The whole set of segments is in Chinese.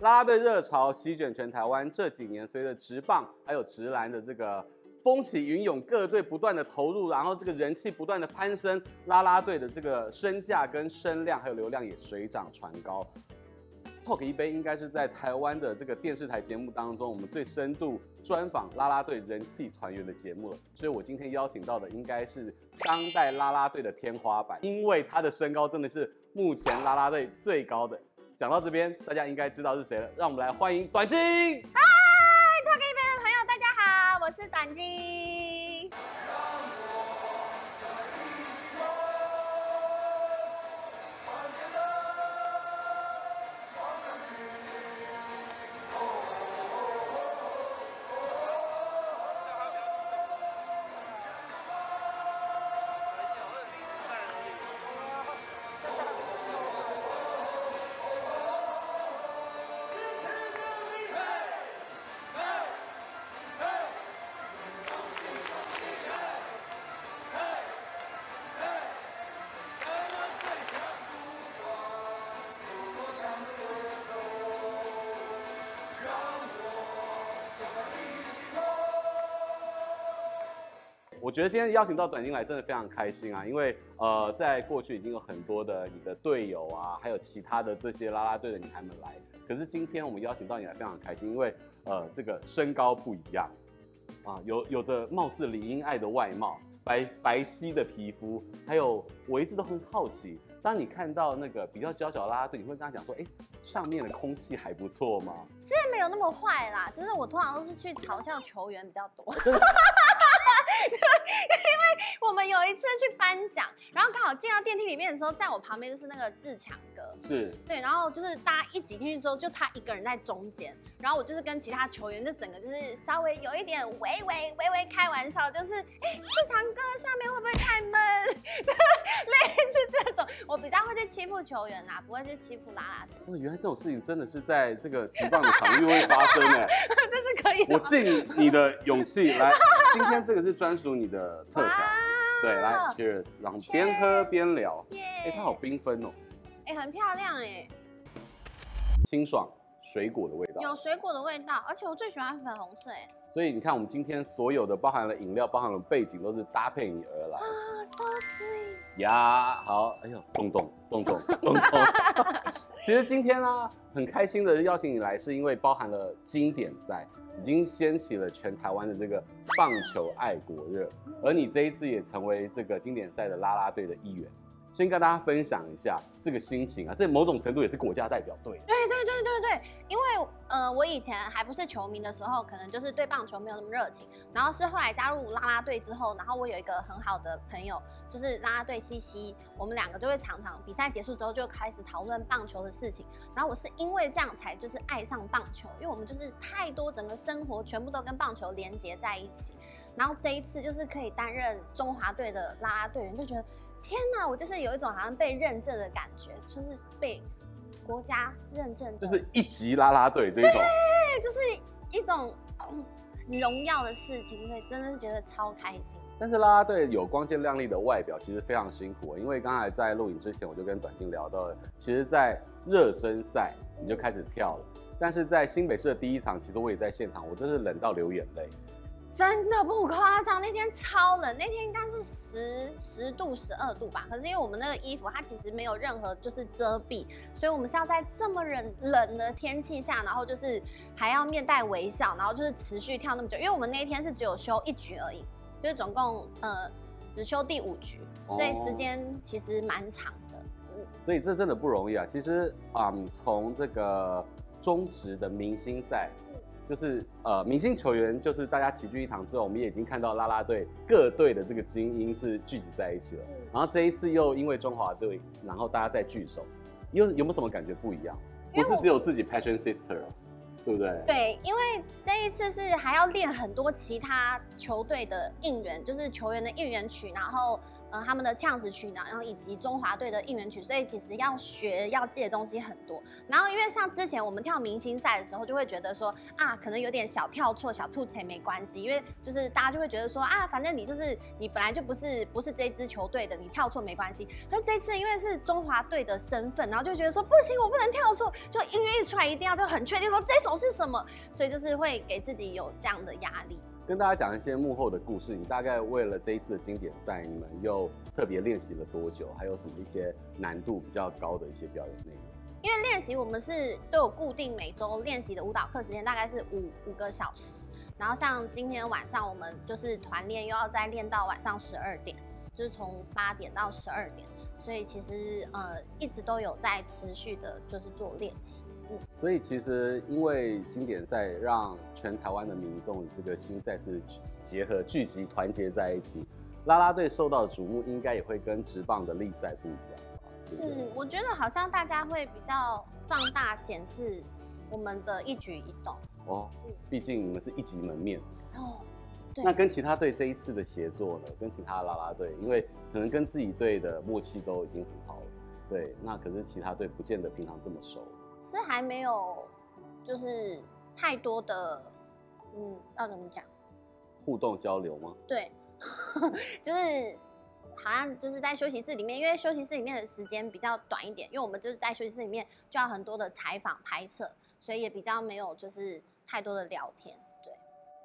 啦啦队热潮席卷全台湾，这几年随着职棒还有职篮的这个风起云涌，各队不断的投入，然后这个人气不断的攀升，啦啦队的这个身价跟声量还有流量也水涨船高。Talk 一杯应该是在台湾的这个电视台节目当中，我们最深度专访啦啦队人气团员的节目了。所以我今天邀请到的应该是当代啦啦队的天花板，因为他的身高真的是目前啦啦队最高的。讲到这边，大家应该知道是谁了。让我们来欢迎短金。嗨，Talk 一杯的朋友，大家好，我是短金。觉得今天邀请到短金来真的非常开心啊，因为呃，在过去已经有很多的你的队友啊，还有其他的这些啦啦队的女孩们来，可是今天我们邀请到你来非常开心，因为呃，这个身高不一样啊，有有着貌似李英爱的外貌，白白皙的皮肤，还有我一直都很好奇，当你看到那个比较娇小的啦啦队，你会跟他讲说，哎，上面的空气还不错吗？是没有那么坏啦，就是我通常都是去嘲笑球员比较多。对，因为我们有一次去颁奖，然后刚好进到电梯里面的时候，在我旁边就是那个志强哥，是对，然后就是大家一挤进去之后，就他一个人在中间，然后我就是跟其他球员就整个就是稍微有一点微微微微开玩笑，就是哎，志强哥下面会不会太闷？类似这种，我比较会去欺负球员啊，不会去欺负啦啦队。哦，原来这种事情真的是在这个职棒的场域会发生哎，这是可以的。我敬你的勇气来，今天这个是专。专属你的特调，对，来，Cheers，然后边喝边聊，哎 Cheers，它好缤纷哦，哎，很漂亮哎，清爽水果的味道，有水果的味道，而且我最喜欢粉红色哎，所以你看，我们今天所有的包含了饮料，包含了背景，都是搭配你而来啊，so sweet，呀，好，哎呦，咚咚咚咚咚咚，其实今天呢，很开心的邀请你来，是因为包含了经典赛。已经掀起了全台湾的这个棒球爱国热，而你这一次也成为这个经典赛的啦啦队的一员。先跟大家分享一下这个心情啊，这某种程度也是国家代表队。对对对对对，因为呃，我以前还不是球迷的时候，可能就是对棒球没有那么热情。然后是后来加入啦啦队之后，然后我有一个很好的朋友，就是啦啦队西西，我们两个就会常常比赛结束之后就开始讨论棒球的事情。然后我是因为这样才就是爱上棒球，因为我们就是太多整个生活全部都跟棒球连接在一起。然后这一次就是可以担任中华队的啦啦队员，就觉得。天呐，我就是有一种好像被认证的感觉，就是被国家认证，就是一级啦啦队这一种，对，就是一种荣耀的事情，所以真的是觉得超开心。但是啦啦队有光鲜亮丽的外表，其实非常辛苦，因为刚才在录影之前，我就跟短信聊到了，其实，在热身赛你就开始跳了，但是在新北市的第一场，其实我也在现场，我真是冷到流眼泪。真的不夸张，那天超冷，那天应该是十十度、十二度吧。可是因为我们那个衣服，它其实没有任何就是遮蔽，所以我们是要在这么冷冷的天气下，然后就是还要面带微笑，然后就是持续跳那么久。因为我们那天是只有休一局而已，就是总共呃只休第五局，所以时间其实蛮长的。哦。所以这真的不容易啊。其实啊，从、嗯、这个中职的明星赛。就是呃，明星球员就是大家齐聚一堂之后，我们也已经看到啦啦队各队的这个精英是聚集在一起了。然后这一次又因为中华队，然后大家再聚首，有有没有什么感觉不一样？不是只有自己 Passion Sister，对不对？对，因为这一次是还要练很多其他球队的应援，就是球员的应援曲，然后呃他们的呛子曲呢，然后以及中华队的应援曲，所以其实要学要记的东西很多。然后因为像之前我们跳明星赛的时候，就会觉得说啊，可能有点小跳错、小吐词没关系，因为就是大家就会觉得说啊，反正你就是你本来就不是不是这支球队的，你跳错没关系。可是这次因为是中华队的身份，然后就觉得说不行，我不能跳错，就音乐一出来一定要就很确定说这首是什么，所以就是会给自己有这样的压力。跟大家讲一些幕后的故事，你大概为了这一次的经典赛，你们又特别练习了多久？还有什么一些难度比较高的一些表演内容？因为练习我们是都有固定每周练习的舞蹈课时间，大概是五五个小时。然后像今天晚上我们就是团练，又要再练到晚上十二点，就是从八点到十二点，所以其实呃一直都有在持续的，就是做练习。所以其实因为经典赛让全台湾的民众这个心再次结合聚集团结在一起，啦啦队受到的瞩目应该也会跟直棒的例赛不一样吧？嗯，我觉得好像大家会比较放大检视我们的一举一动哦，毕竟你们是一级门面哦。对。那跟其他队这一次的协作呢？跟其他啦啦队，因为可能跟自己队的默契都已经很好了，对，那可是其他队不见得平常这么熟。是还没有，就是太多的，嗯，要怎么讲？互动交流吗？对，就是好像就是在休息室里面，因为休息室里面的时间比较短一点，因为我们就是在休息室里面就要很多的采访拍摄，所以也比较没有就是太多的聊天。对，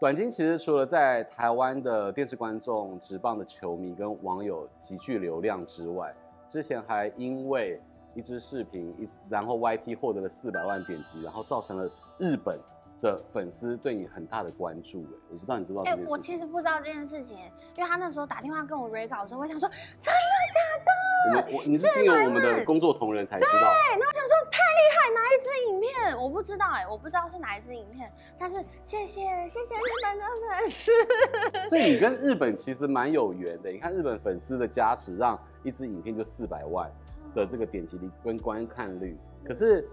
短金其实除了在台湾的电视观众、直棒的球迷跟网友极具流量之外，之前还因为。一支视频，一然后 YT 获得了四百万点击，然后造成了日本的粉丝对你很大的关注。哎，我不知道你知道？哎，我其实不知道这件事情，因为他那时候打电话跟我 re 稿的时候，我想说真的假的？我我你是经由我们的工作同仁才知道。对，那我想说太厉害，哪一支影片？我不知道哎，我不知道是哪一支影片，但是谢谢谢谢日本的粉丝。所以你跟日本其实蛮有缘的，你看日本粉丝的加持，让一支影片就四百万。的这个点击率跟观看率，可是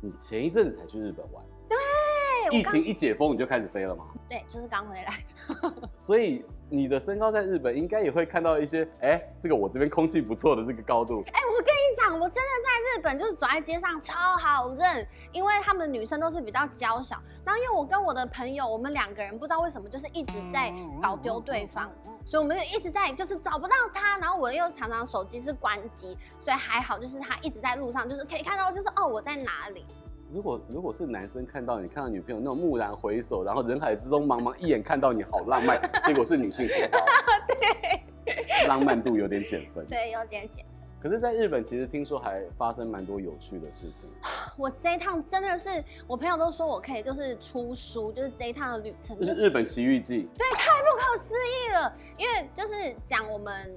你前一阵子才去日本玩，对，疫情一解封你就开始飞了吗？对，就是刚回来。所以你的身高在日本应该也会看到一些，哎、欸，这个我这边空气不错的这个高度。哎、欸，我跟你讲，我真的在日本就是走在街上超好认，因为他们女生都是比较娇小，然后因为我跟我的朋友，我们两个人不知道为什么就是一直在搞丢对方。所以我们就一直在，就是找不到他，然后我又常常手机是关机，所以还好，就是他一直在路上，就是可以看到，就是哦，我在哪里。如果如果是男生看到你看到女朋友那种蓦然回首，然后人海之中茫茫一眼看到你好浪漫，结果是女性同胞，对，浪漫度有点减分，对，有点减。可是，在日本其实听说还发生蛮多有趣的事情。我这一趟真的是，我朋友都说我可以就是出书，就是这一趟的旅程。就是日本奇遇记。对，太不可思议了。因为就是讲我们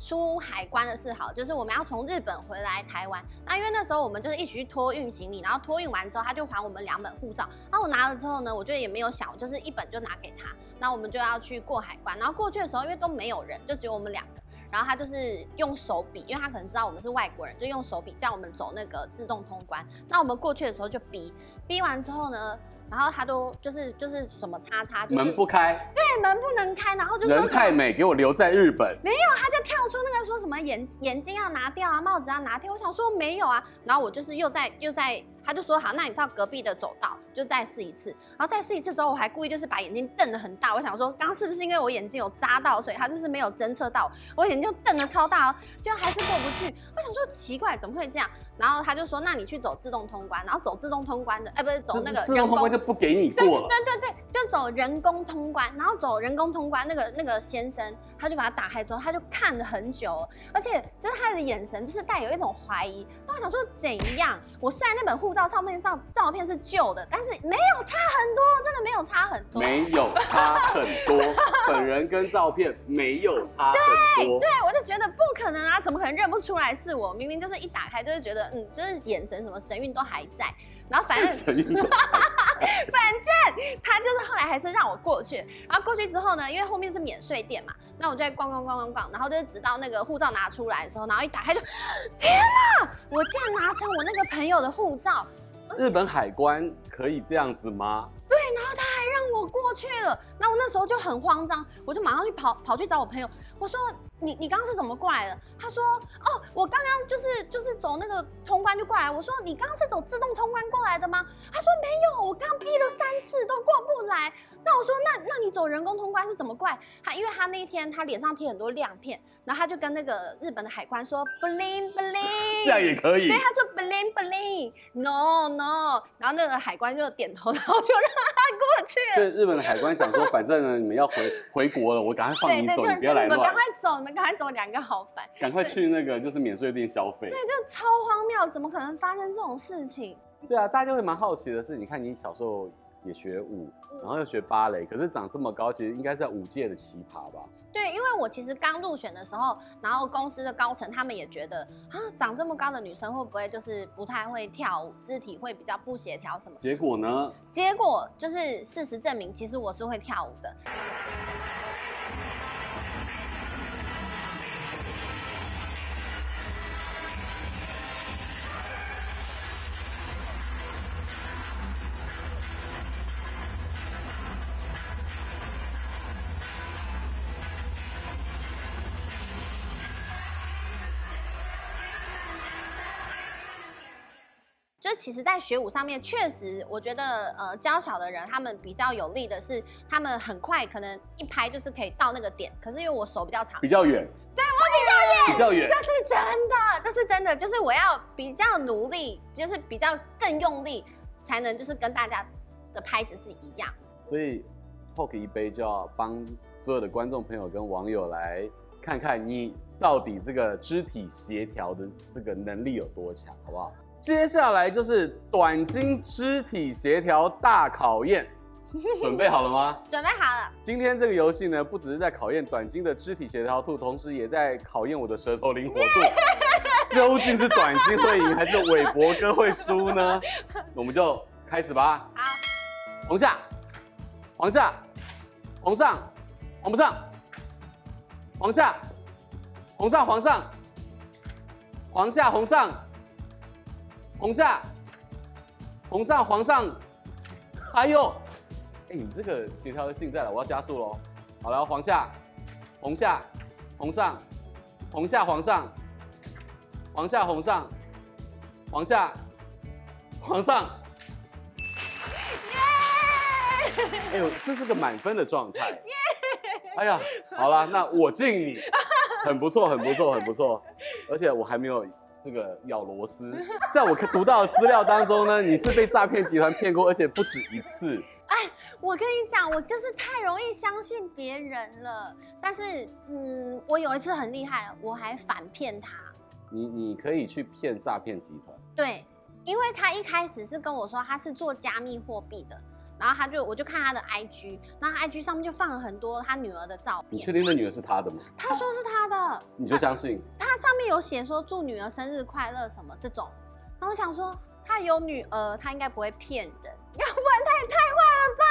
出海关的事，好，就是我们要从日本回来台湾。那因为那时候我们就是一起去托运行李，然后托运完之后，他就还我们两本护照。然后我拿了之后呢，我觉得也没有想，就是一本就拿给他。那我们就要去过海关。然后过去的时候，因为都没有人，就只有我们两个。然后他就是用手比，因为他可能知道我们是外国人，就用手比叫我们走那个自动通关。那我们过去的时候就逼，逼完之后呢，然后他都就是就是什么叉叉，就是、门不开，对，门不能开，然后就说人太美，给我留在日本。没有，他就跳出那个说什么眼眼睛要拿掉啊，帽子要拿掉。我想说没有啊，然后我就是又在又在。他就说好，那你到隔壁的走道就再试一次，然后再试一次之后，我还故意就是把眼睛瞪得很大，我想说刚刚是不是因为我眼睛有扎到，所以他就是没有侦测到我眼睛就瞪得超大哦，就还是过不去。我想说奇怪，怎么会这样？然后他就说，那你去走自动通关，然后走自动通关的，哎，不是走那个人工就不给你过了。对对对对，就走人工通关，然后走人工通关，那个那个先生他就把它打开之后，他就看了很久，而且就是他的眼神就是带有一种怀疑。那我想说怎样？我虽然那本护照上面照。照片是旧的，但是没有差很多，真的没有差很多，没有差很多，本人跟照片没有差很多。对，对，我就觉得不可能啊，怎么可能认不出来是我？明明就是一打开就是觉得，嗯，就是眼神什么神韵都还在，然后反正 反正他就是后来还是让我过去，然后过去之后呢，因为后面是免税店嘛，那我就在逛逛逛逛逛，然后就是直到那个护照拿出来的时候，然后一打开就，天哪，我竟然拿成我那个朋友的护照。日本海关可以这样子吗？过去了。那我那时候就很慌张，我就马上去跑跑去找我朋友，我说你你刚刚是怎么过来的？他说哦，我刚刚就是就是走那个通关就过来。我说你刚刚是走自动通关过来的吗？他说没有，我刚逼了三次都过不来。那我说那那你走人工通关是怎么过来？他因为他那一天他脸上贴很多亮片，然后他就跟那个日本的海关说 bling bling，这样也可以。对，他就 bling bling，no no，然后那个海关就点头，然后就让他过去了。对，日本的海关想说，反正呢你们要回回国了，我赶快放你走，你不要来乱。你们赶快走，你们赶快走，两个好烦。赶快去那个就是免税店消费。对，就超荒谬，怎么可能发生这种事情？对啊，大家就会蛮好奇的是，你看你小时候。也学舞，然后又学芭蕾，可是长这么高，其实应该在舞界的奇葩吧？对，因为我其实刚入选的时候，然后公司的高层他们也觉得啊，长这么高的女生会不会就是不太会跳舞，肢体会比较不协调什么？结果呢？结果就是事实证明，其实我是会跳舞的。就其实，在学舞上面，确实，我觉得，呃，娇小的人他们比较有利的是，他们很快可能一拍就是可以到那个点。可是因为我手比较长，比较远，对我比较远，比较远，这是真的，这是真的，就是我要比较努力，就是比较更用力，才能就是跟大家的拍子是一样。所以，Talk 一杯就要帮所有的观众朋友跟网友来看看你到底这个肢体协调的这个能力有多强，好不好？接下来就是短筋肢体协调大考验，准备好了吗？准备好了。今天这个游戏呢，不只是在考验短筋的肢体协调度，同时也在考验我的舌头灵活度。究竟是短筋会赢，还是韦伯哥会输呢？我们就开始吧。好，黄下，黄下，黄上，黄不上，黄下，黄上，黄上，黄下，红上。红下，红上，黄上，哎呦，哎，你这个协调性在了，我要加速喽。好了，黄下，红下，红上，红下，黄上，黄下，红上，黄下，黄上。耶！哎呦，这是个满分的状态。耶！哎呀，好了，那我敬你，很不错，很不错，很不错，而且我还没有。这个咬螺丝，在我读到的资料当中呢，你是被诈骗集团骗过，而且不止一次。哎，我跟你讲，我就是太容易相信别人了。但是，嗯，我有一次很厉害，我还反骗他。你你可以去骗诈骗集团？对，因为他一开始是跟我说他是做加密货币的。然后他就，我就看他的 IG，那 IG 上面就放了很多他女儿的照片。你确定那女儿是他的吗？他说是他的，你就相信？他，他上面有写说祝女儿生日快乐什么这种，然后我想说他有女儿，他应该不会骗人，要不然他也太坏了吧？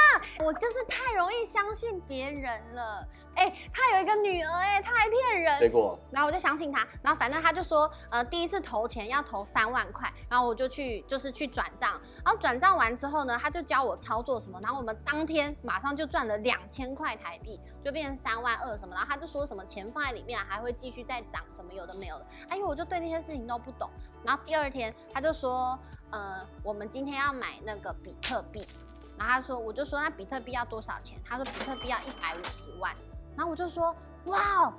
我就是太容易相信别人了。哎、欸，他有一个女儿、欸，哎，他还骗人。结果，然后我就相信他，然后反正他就说，呃，第一次投钱要投三万块，然后我就去，就是去转账，然后转账完之后呢，他就教我操作什么，然后我们当天马上就赚了两千块台币，就变成三万二什么，然后他就说什么钱放在里面还会继续再涨，什么有的没有的，哎呦，我就对那些事情都不懂，然后第二天他就说，呃，我们今天要买那个比特币，然后他说，我就说那比特币要多少钱？他说比特币要一百五十万。然后我就说，哇哦，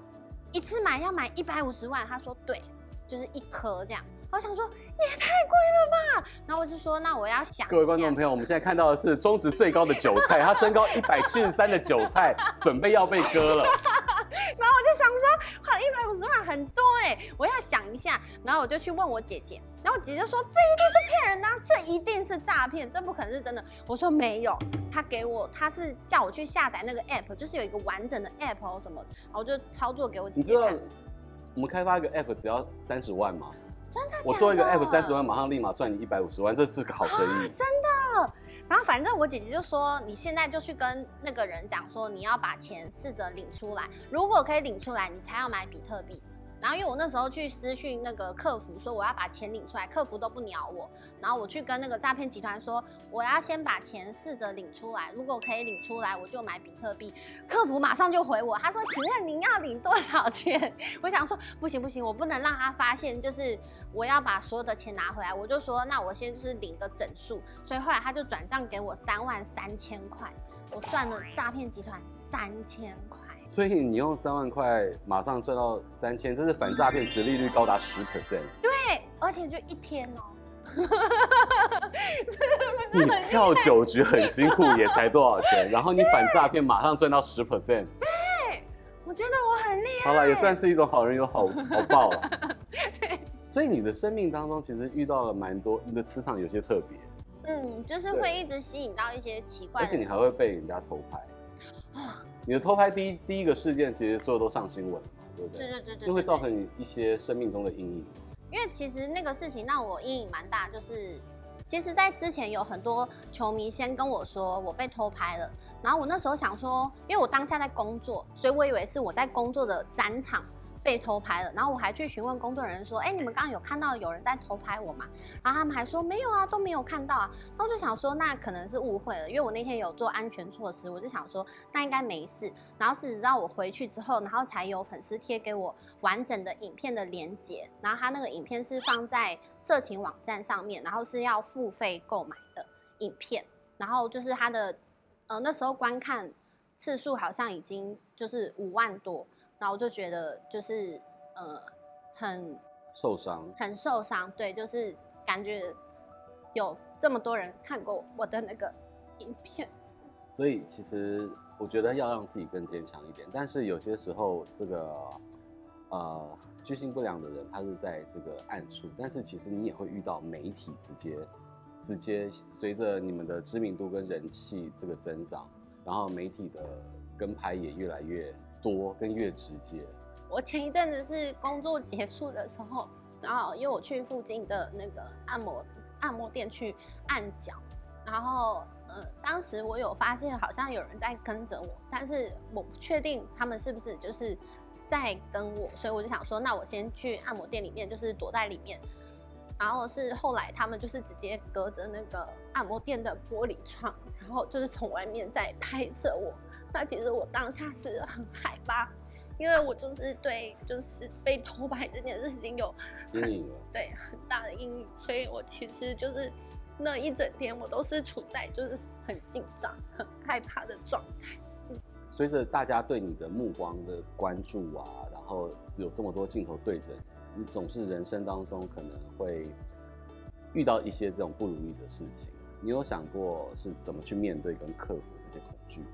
一次买要买一百五十万。他说对，就是一颗这样。我想说也太贵了吧。然后我就说，那我要想。各位观众朋友，我们现在看到的是中值最高的韭菜，他身高一百七十三的韭菜 准备要被割了。然后我就想说，好，一百五十万很多哎，我要想一下。然后我就去问我姐姐，然后我姐姐说，这一定是骗人的，这一定是诈骗，这不可能是真的。我说没有，他给我，他是叫我去下载那个 app，就是有一个完整的 app 或什么，然后我就操作给我姐姐看。你知道我们开发一个 app 只要三十万吗？真的，假的？我做一个 app 三十万，马上立马赚你一百五十万，这是个好生意。啊，真的。然后反正我姐姐就说，你现在就去跟那个人讲说，你要把钱试着领出来，如果可以领出来，你才要买比特币。然后因为我那时候去私讯那个客服说我要把钱领出来，客服都不鸟我。然后我去跟那个诈骗集团说我要先把钱试着领出来，如果可以领出来，我就买比特币。客服马上就回我，他说：“请问您要领多少钱？” 我想说不行不行，我不能让他发现，就是我要把所有的钱拿回来。我就说那我先就是领个整数。所以后来他就转账给我三万三千块，我赚了诈骗集团三千块。所以你用三万块马上赚到三千，这是反诈骗殖利率高达十 percent。对，而且就一天哦。你跳九局很辛苦，也才多少钱？然后你反诈骗马上赚到十 percent。对，我觉得我很厉害。好了，也算是一种好人有好 好报了。所以你的生命当中其实遇到了蛮多，你的磁场有些特别。嗯，就是会一直吸引到一些奇怪的。而且你还会被人家偷拍。你的偷拍第一第一个事件，其实所有都上新闻嘛，对不对？对对对对。就会造成你一些生命中的阴影。因为其实那个事情让我阴影蛮大，就是其实，在之前有很多球迷先跟我说我被偷拍了，然后我那时候想说，因为我当下在工作，所以我以为是我在工作的展场。被偷拍了，然后我还去询问工作人员说：“哎，你们刚刚有看到有人在偷拍我吗？”然后他们还说：“没有啊，都没有看到啊。”然后我就想说，那可能是误会了，因为我那天有做安全措施，我就想说那应该没事。然后是直到我回去之后，然后才有粉丝贴给我完整的影片的连接，然后他那个影片是放在色情网站上面，然后是要付费购买的影片，然后就是他的呃那时候观看次数好像已经就是五万多。然后我就觉得就是呃很受伤，很受伤，对，就是感觉有这么多人看过我的那个影片，所以其实我觉得要让自己更坚强一点。但是有些时候，这个呃居心不良的人，他是在这个暗处，但是其实你也会遇到媒体直接直接随着你们的知名度跟人气这个增长，然后媒体的跟拍也越来越。多跟越直接。我前一阵子是工作结束的时候，然后因为我去附近的那个按摩按摩店去按脚，然后呃，当时我有发现好像有人在跟着我，但是我不确定他们是不是就是在跟我，所以我就想说，那我先去按摩店里面，就是躲在里面。然后是后来他们就是直接隔着那个按摩店的玻璃窗，然后就是从外面在拍摄我。那其实我当下是很害怕，因为我就是对就是被偷拍这件事情有阴影，对很大的阴影，所以我其实就是那一整天我都是处在就是很紧张、很害怕的状态。嗯，随着大家对你的目光的关注啊，然后有这么多镜头对着你，你总是人生当中可能会遇到一些这种不如意的事情。你有想过是怎么去面对跟克服这些恐惧吗？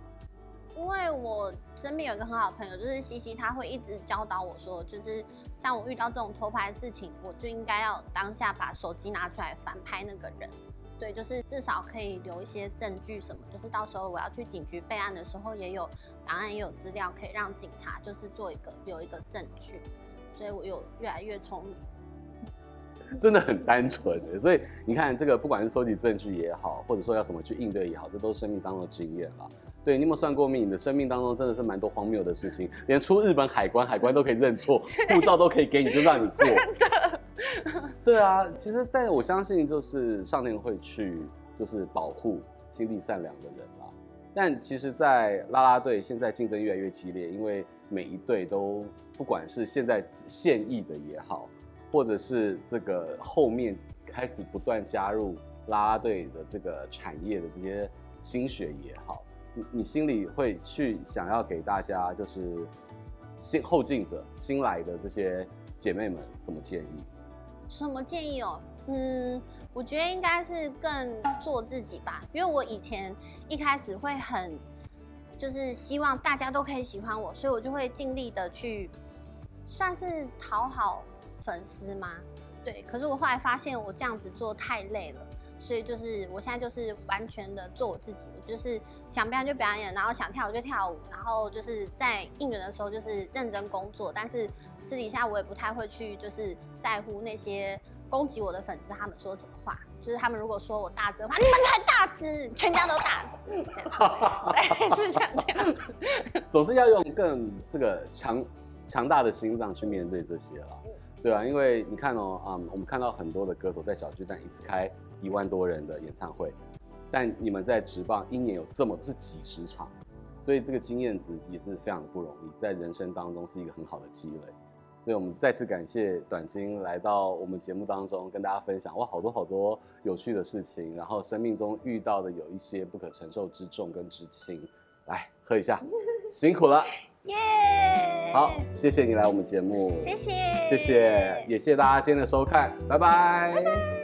因为我身边有一个很好的朋友，就是西西，他会一直教导我说，就是像我遇到这种偷拍的事情，我就应该要当下把手机拿出来反拍那个人，对，就是至少可以留一些证据什么，就是到时候我要去警局备案的时候，也有档案，也有资料可以让警察就是做一个有一个证据，所以我有越来越聪明，真的很单纯的，所以你看这个不管是收集证据也好，或者说要怎么去应对也好，这都是生命当中的经验了。对，你有没有算过命？你的生命当中真的是蛮多荒谬的事情，连出日本海关，海关都可以认错，护照都可以给你，就让你过。对啊，其实，但我相信，就是上天会去，就是保护心地善良的人啦。但其实，在啦啦队现在竞争越来越激烈，因为每一队都不管是现在现役的也好，或者是这个后面开始不断加入啦啦队的这个产业的这些新血也好。你你心里会去想要给大家，就是新后进者、新来的这些姐妹们什么建议？什么建议哦？嗯，我觉得应该是更做自己吧，因为我以前一开始会很，就是希望大家都可以喜欢我，所以我就会尽力的去，算是讨好粉丝吗？对，可是我后来发现我这样子做太累了。所以就是我现在就是完全的做我自己，就是想表演就表演，然后想跳舞就跳舞，然后就是在应援的时候就是认真工作，但是私底下我也不太会去就是在乎那些攻击我的粉丝他们说什么话，就是他们如果说我大只的话，你们才大只，全家都大只，对，是像这样，总是要用更这个强强大的心脏去面对这些了。对啊，因为你看哦，啊、嗯，我们看到很多的歌手在小巨蛋一次开一万多人的演唱会，但你们在职棒一年有这么是几十场，所以这个经验值也是非常的不容易，在人生当中是一个很好的积累。所以我们再次感谢短金来到我们节目当中，跟大家分享哇，好多好多有趣的事情，然后生命中遇到的有一些不可承受之重跟之轻，来喝一下，辛苦了。耶好，谢谢你来我们节目，谢谢，谢谢，也谢谢大家今天的收看，拜拜。拜拜。